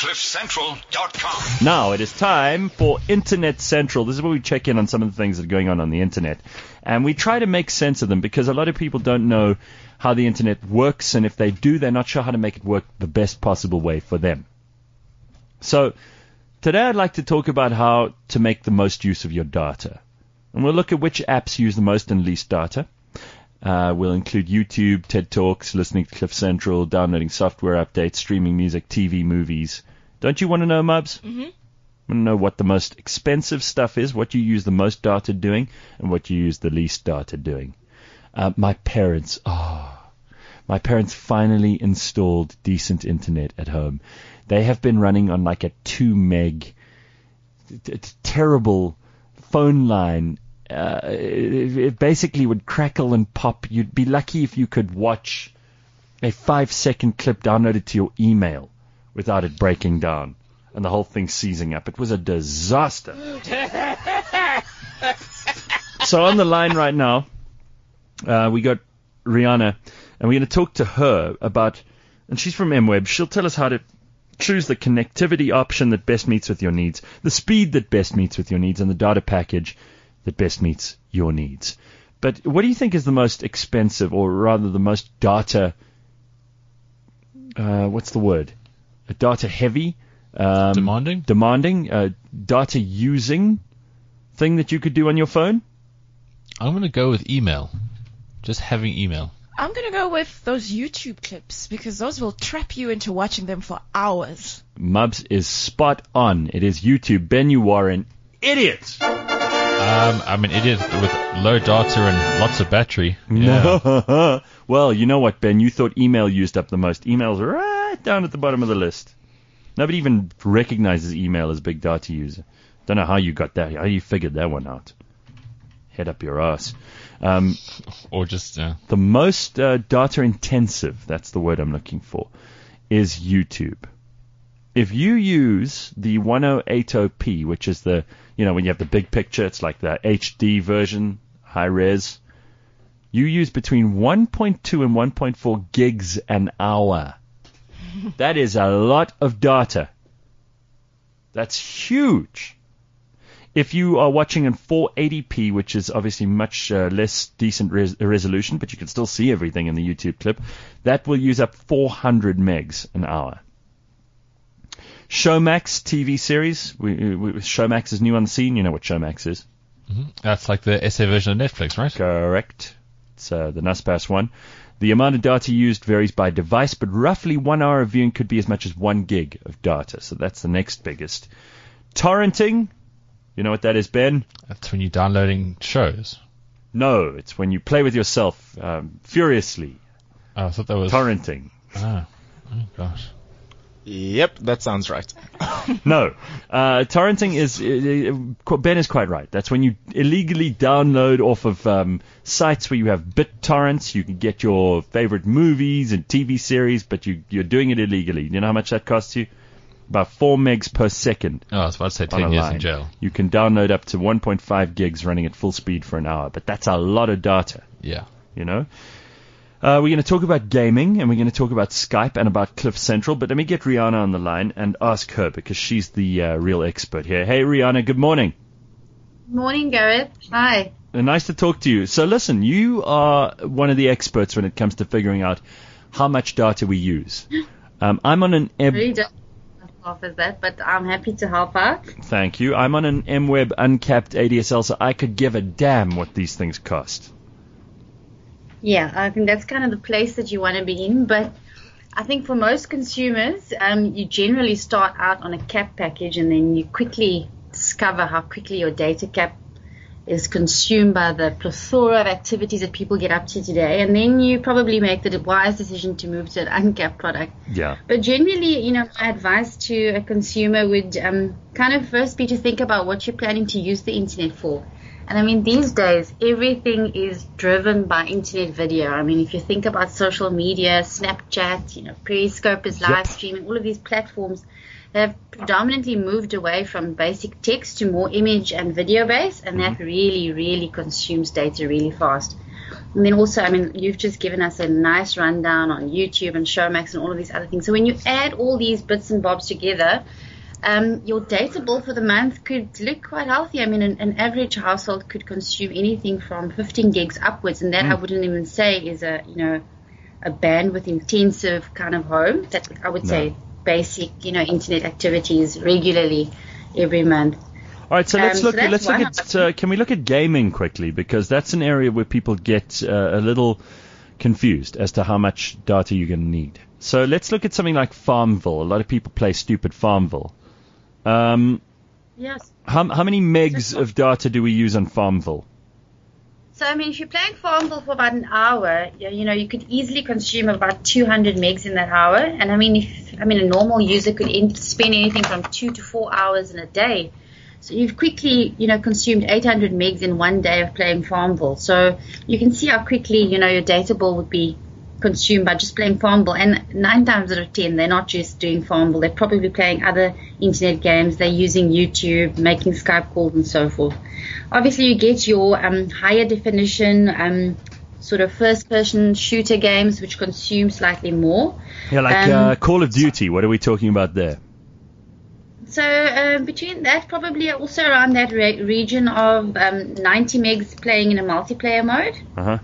CliffCentral.com. Now it is time for Internet Central. This is where we check in on some of the things that are going on on the internet. And we try to make sense of them because a lot of people don't know how the internet works. And if they do, they're not sure how to make it work the best possible way for them. So today I'd like to talk about how to make the most use of your data. And we'll look at which apps use the most and least data. Uh, we'll include YouTube, TED Talks, listening to Cliff Central, downloading software updates, streaming music, TV, movies. Don't you want to know, Mubs? Mm-hmm. want to know what the most expensive stuff is, what you use the most data doing, and what you use the least data doing. Uh, my parents, oh, my parents finally installed decent internet at home. They have been running on like a two meg, t- t- terrible phone line uh, it, it basically would crackle and pop. You'd be lucky if you could watch a five second clip downloaded to your email without it breaking down and the whole thing seizing up. It was a disaster. so on the line right now, uh, we got Rihana, and we're going to talk to her about, and she's from MWeb. She'll tell us how to choose the connectivity option that best meets with your needs, the speed that best meets with your needs, and the data package that best meets your needs. But what do you think is the most expensive, or rather the most data? Uh, what's the word? Data heavy, um, Demanding? demanding, uh, data using thing that you could do on your phone. I'm going to go with email. Just having email. I'm gonna go with those YouTube clips because those will trap you into watching them for hours. Mubs is spot on. It is YouTube. Ben, you are an idiot. Um, I'm an idiot with low data and lots of battery. Yeah. well, you know what, Ben? You thought email used up the most. Email's right down at the bottom of the list. Nobody even recognizes email as big data user. Don't know how you got that. How you figured that one out. Head up your ass. Um, Or just, uh, the most uh, data intensive, that's the word I'm looking for, is YouTube. If you use the 1080p, which is the, you know, when you have the big picture, it's like the HD version, high res, you use between 1.2 and 1.4 gigs an hour. that is a lot of data. That's huge. If you are watching in 480p, which is obviously much uh, less decent res- resolution, but you can still see everything in the YouTube clip, that will use up 400 megs an hour. Showmax TV series. We, we, Showmax is new on the scene. You know what Showmax is. that's like the SA version of Netflix, right? Correct. It's uh, the Naspers one. The amount of data used varies by device, but roughly one hour of viewing could be as much as one gig of data. So that's the next biggest. Torrenting. You know what that is, Ben? That's when you're downloading shows. No, it's when you play with yourself um, furiously. Oh, I thought that was. Torrenting. Ah, oh, gosh. Yep, that sounds right. No, uh, torrenting is uh, uh, Ben is quite right. That's when you illegally download off of um, sites where you have BitTorrents. You can get your favorite movies and TV series, but you you're doing it illegally. You know how much that costs you? About four megs per second. Oh, I was about to say 10 a years line. in jail. You can download up to 1.5 gigs running at full speed for an hour, but that's a lot of data. Yeah. you know. Uh, we're going to talk about gaming and we're going to talk about Skype and about Cliff Central, but let me get Rihana on the line and ask her because she's the uh, real expert here. Hey, Rihana, good morning. Morning, Gareth. Hi. Uh, Nice to talk to you. So, listen, you are one of the experts when it comes to figuring out how much data we use. Um, I'm on an M- Really don't off as that, but I'm happy to help out. thank you. I'm on an MWeb uncapped ADSL, so I could give a damn what these things cost. Yeah, I think that's kind of the place that you want to be in. But I think for most consumers, um, you generally start out on a cap package and then you quickly discover how quickly your data cap is consumed by the plethora of activities that people get up to today. And then you probably make the wise decision to move to an uncapped product. Yeah. But generally, you know, my advice to a consumer would um, kind of first be to think about what you're planning to use the internet for. And I mean, these days, everything is driven by internet video. I mean, if you think about social media, Snapchat, you know, Periscope is live streaming, all of these platforms, they've predominantly moved away from basic text to more image and video based, and that mm-hmm. really, really consumes data really fast. And then also, I mean, you've just given us a nice rundown on YouTube and Showmax and all of these other things. So when you add all these bits and bobs together, um, your data bill for the month could look quite healthy. I mean, an, an average household could consume anything from 15 gigs upwards, and that I wouldn't even say is a you know a bandwidth intensive kind of home. That I would say basic you know internet activities regularly every month. All right, so let's Um, so look. that's let's look at. Uh, can we look at gaming quickly because that's an area where people get uh, a little confused as to how much data you're going to need. So let's look at something like Farmville. A lot of people play stupid Farmville. Um, Yes. how, how many megs of data do we use on Farmville? So I mean, if you're playing Farmville for about an hour, you you know, you could easily consume about 200 megs in that hour. And I mean, if I mean a normal user could in, spend anything from two to four hours in a day. So you've quickly, you know, consumed 800 megs in one day of playing Farmville. So you can see how quickly, you know, your data bill would be consumed by just playing Farmville. And nine times out of ten, they're not just doing Farmville. They're probably playing other internet games. They're using YouTube, making Skype calls, and so forth. Obviously, you get your um, higher definition, um, sort of first-person shooter games, which consume slightly more. Yeah, like Um, uh, Call of Duty. What are we talking about there? So um, between that, probably also around that re- region of um, 90 megs playing in a multiplayer mode. Uh huh.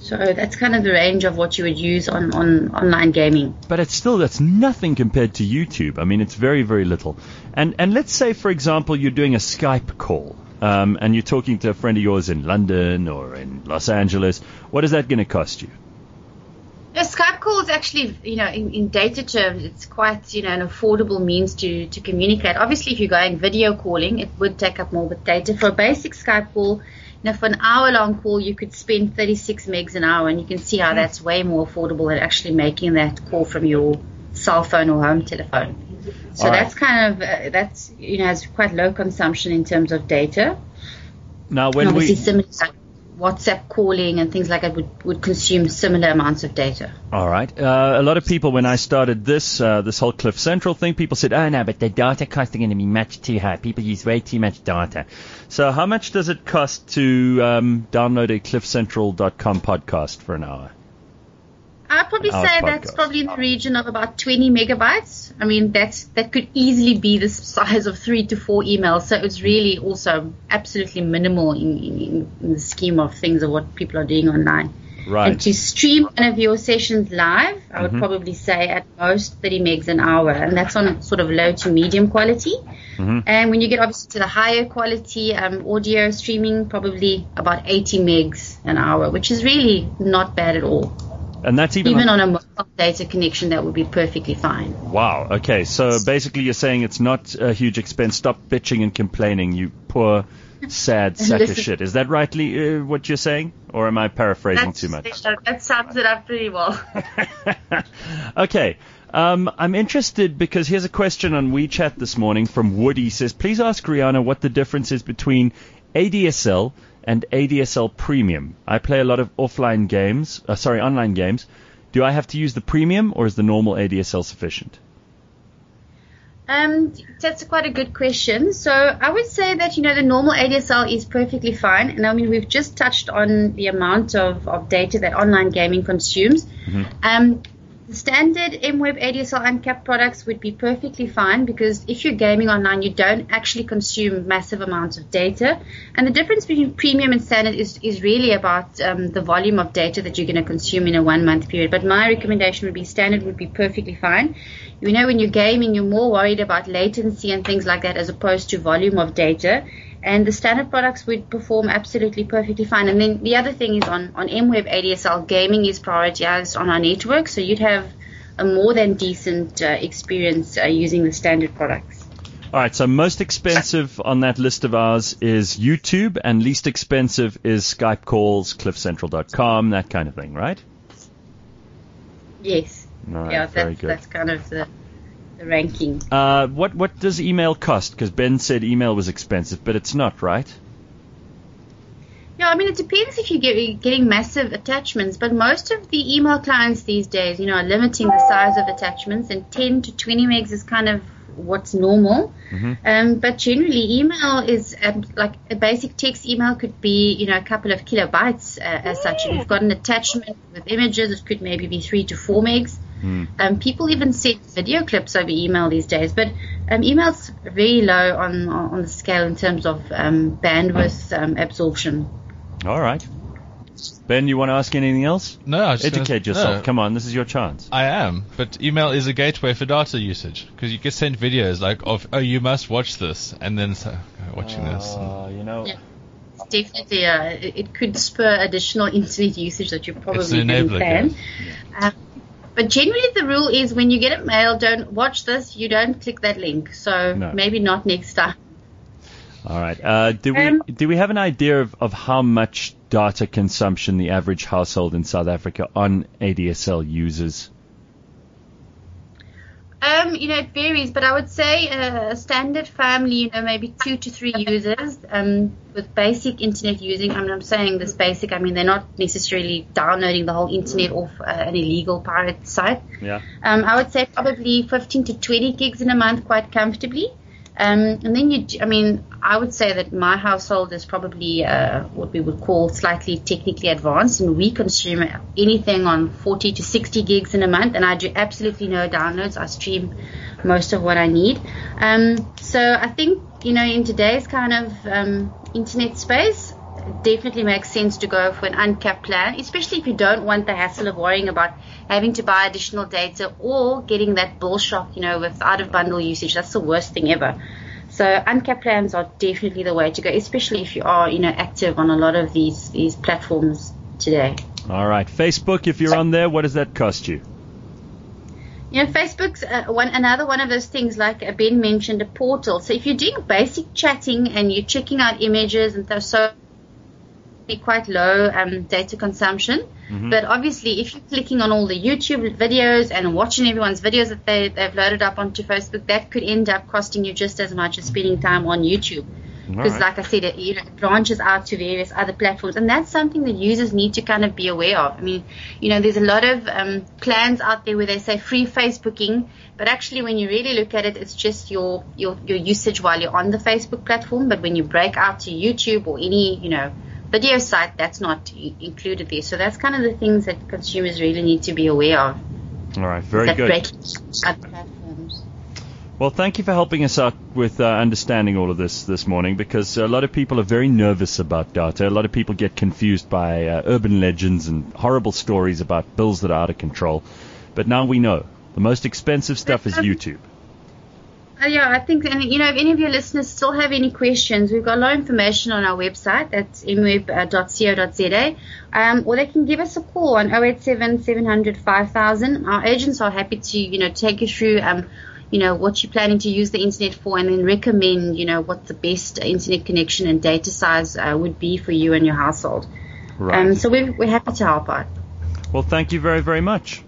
So that's kind of the range of what you would use on, on online gaming. But it's still that's nothing compared to YouTube. I mean, it's very very little. And and let's say for example you're doing a Skype call. Um, and you're talking to a friend of yours in London or in Los Angeles. What is that going to cost you? A Skype call is actually, you know, in, in data terms, it's quite, you know, an affordable means to, to communicate. Obviously, if you're going video calling, it would take up more with data. For a basic Skype call, know, for an hour long call, you could spend 36 megs an hour, and you can see how that's way more affordable than actually making that call from your cell phone or home telephone. So right. that's kind of, uh, that's, you know, has quite low consumption in terms of data. Now, when we similar WhatsApp calling and things like that would, would consume similar amounts of data. all right, uh, a lot of people when I started this uh, this whole Cliff Central thing, people said, "Oh no, but the data costs are going to be much too high. People use way too much data." So, how much does it cost to um, download a CliffCentral.com podcast for an hour? I'd probably say that's probably in the region of about 20 megabytes. I mean, that's that could easily be the size of three to four emails. So it's really also absolutely minimal in, in, in the scheme of things of what people are doing online. Right. And to stream one of your sessions live, I would Mhm. probably say at most 30 megs an hour, and that's on sort of low to medium quality. Mhm. And when you get obviously to the higher quality um, audio streaming, probably about 80 megs an hour, which is really not bad at all. And that's even, Even on, on a mobile data connection, that would be perfectly fine. wow. Okay, so basically you're saying it's not a huge expense. Stop bitching and complaining, you poor, sad sack of shit. Is that rightly uh, what you're saying, or am I paraphrasing too much? That sums it up pretty well. okay. Um, I'm interested because here's a question on WeChat this morning from Woody. He says, please ask Rihana what the difference is between ADSL and ADSL Premium. I play a lot of offline games, uh, sorry, online games. Do I have to use the premium or is the normal ADSL sufficient? Um, that's quite a good question. So I would say that you know the normal ADSL is perfectly fine, and I mean we've just touched on the amount of, of data that online gaming consumes. Um, the standard MWeb ADSL uncapped products would be perfectly fine because if you're gaming online, you don't actually consume massive amounts of data. And the difference between premium and standard is, is really about um, the volume of data that you're going to consume in a one month period. But my recommendation would be standard would be perfectly fine. You know, when you're gaming, you're more worried about latency and things like that as opposed to volume of data. And the standard products would perform absolutely perfectly fine. And then the other thing is on, on MWeb ADSL, gaming is prioritized on our network, so you'd have a more than decent uh, experience uh, using the standard products. All right, so most expensive on that list of ours is YouTube, and least expensive is Skype calls, CliffCentral.com, that kind of thing, right? Yes. Right, yeah, very that's, good. that's kind of the, the ranking. Uh, what what does email cost? Because Ben said email was expensive, but it's not, right? Yeah, I mean, it depends if you get, you're getting massive attachments, but most of the email clients these days, you know, are limiting the size of attachments, and 10 to 20 megs is kind of what's normal. Um, but generally, email is um, like a basic text email could be, you know, a couple of kilobytes uh, as such. If you've got an attachment with images, it could maybe be three to four megs. Um, people even send video clips over email these days, but um, email's very low on on the scale in terms of um, bandwidth um, absorption. All right. Ben, you want to ask anything else? No, I was just gonna- Educate yourself. no. Come on, this is your chance. I am, but email is a gateway for data usage because you get sent videos like of oh you must watch this and then so, watching this. Uh, you know, Yeah. Definitely, uh, it it could spur additional internet usage that you probably didn't plan. yes. Um, but generally, the rule is when you get a mail, don't watch this. You don't click that link. So No. maybe not next time. All right. Uh, do we Um, do we have an idea of, of how much data consumption the average household in South Africa on ADSL uses? Um, you know, it varies, but I would say uh, a standard family, you know, maybe two to three users um, with basic internet using. I mean, I'm saying this basic, I mean, they're not necessarily downloading the whole internet off uh, an illegal pirate site. Yeah. Um, I would say probably 15 to 20 gigs in a month quite comfortably. Um, and then you, I mean, I would say that my household is probably uh, what we would call slightly technically advanced, and we consume anything on 40 to 60 gigs in a month, and I do absolutely no downloads. I stream most of what I need. Um, so I think, you know, in today's kind of um, internet space, definitely makes sense to go for an uncapped plan, especially if you don't want the hassle of worrying about having to buy additional data or getting that bill shock, you know, with out of bundle usage. That's the worst thing ever. So uncapped plans are definitely the way to go, especially if you are, you know, active on a lot of these these platforms today. All right. Facebook, if you're on there, what does that cost you? You know, Facebook's uh, one another one of those things like uh, Ben mentioned, a portal. So if you're doing basic chatting and you're checking out images and so be quite low um, data consumption. But obviously, if you're clicking on all the YouTube videos and watching everyone's videos that they, they've loaded up onto Facebook, that could end up costing you just as much as spending time on YouTube. Because, right. like I said, it, you know, it branches out to various other platforms, and that's something that users need to kind of be aware of. I mean, you know, there's a lot of um, plans out there where they say free Facebooking, but actually, when you really look at it, it's just your your your usage while you're on the Facebook platform. But when you break out to YouTube or any, you know, video site, that's not included there. So that's kind of the things that consumers really need to be aware of. All right. Very good. platforms. Well, thank you for helping us out with uh, understanding all of this this morning because a lot of people are very nervous about data. A lot of people get confused by uh, urban legends and horrible stories about bills that are out of control. But now we know the most expensive stuff is YouTube. Uh, yeah, I think, and you know, if any of your listeners still have any questions, we've got a lot of information on our website. That's mweb.co.za. Um, or they can give us a call on 087 700 5000. Our agents are happy to, you know, take you through, um, you know, what you're planning to use the internet for and then recommend, you know, what the best internet connection and data size uh, would be for you and your household. Right. Um, so we're, we're happy to help out. well, thank you very, very much.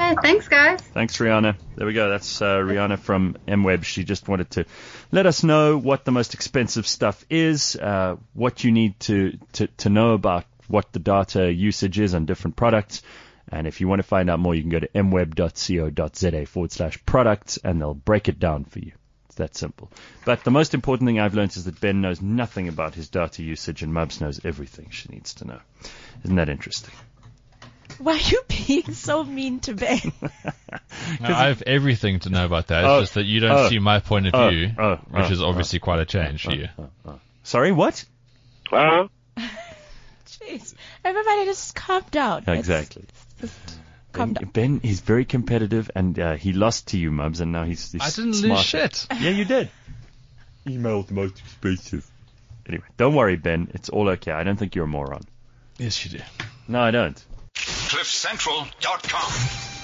Okay, thanks, guys. Thanks, Rihana. There we go. That's uh, Rihana from MWeb. She just wanted to let us know what the most expensive stuff is, uh, what you need to, to, to know about what the data usage is on different products. And if you want to find out more, you can go to mweb.co.za forward slash products and they'll break it down for you. It's that simple. But the most important thing I've learned is that Ben knows nothing about his data usage and Mubs knows everything she needs to know. Isn't that interesting? Why are you being so mean to Ben? No, I have everything to know about that. It's Oh, just that you don't oh, see my point of oh, view, which is obviously quite a change for you. Sorry, what? Jeez. Everybody just calm down. Let's Exactly. just calm Ben, down. ben is very competitive, and uh, he lost to you, Mubs, and now he's. he's I didn't smart. lose shit. Yeah, you did. Email the most expensive. Anyway, don't worry, Ben. It's all okay. I don't think you're a moron. Yes, you do. No, I don't. CliffCentral.com.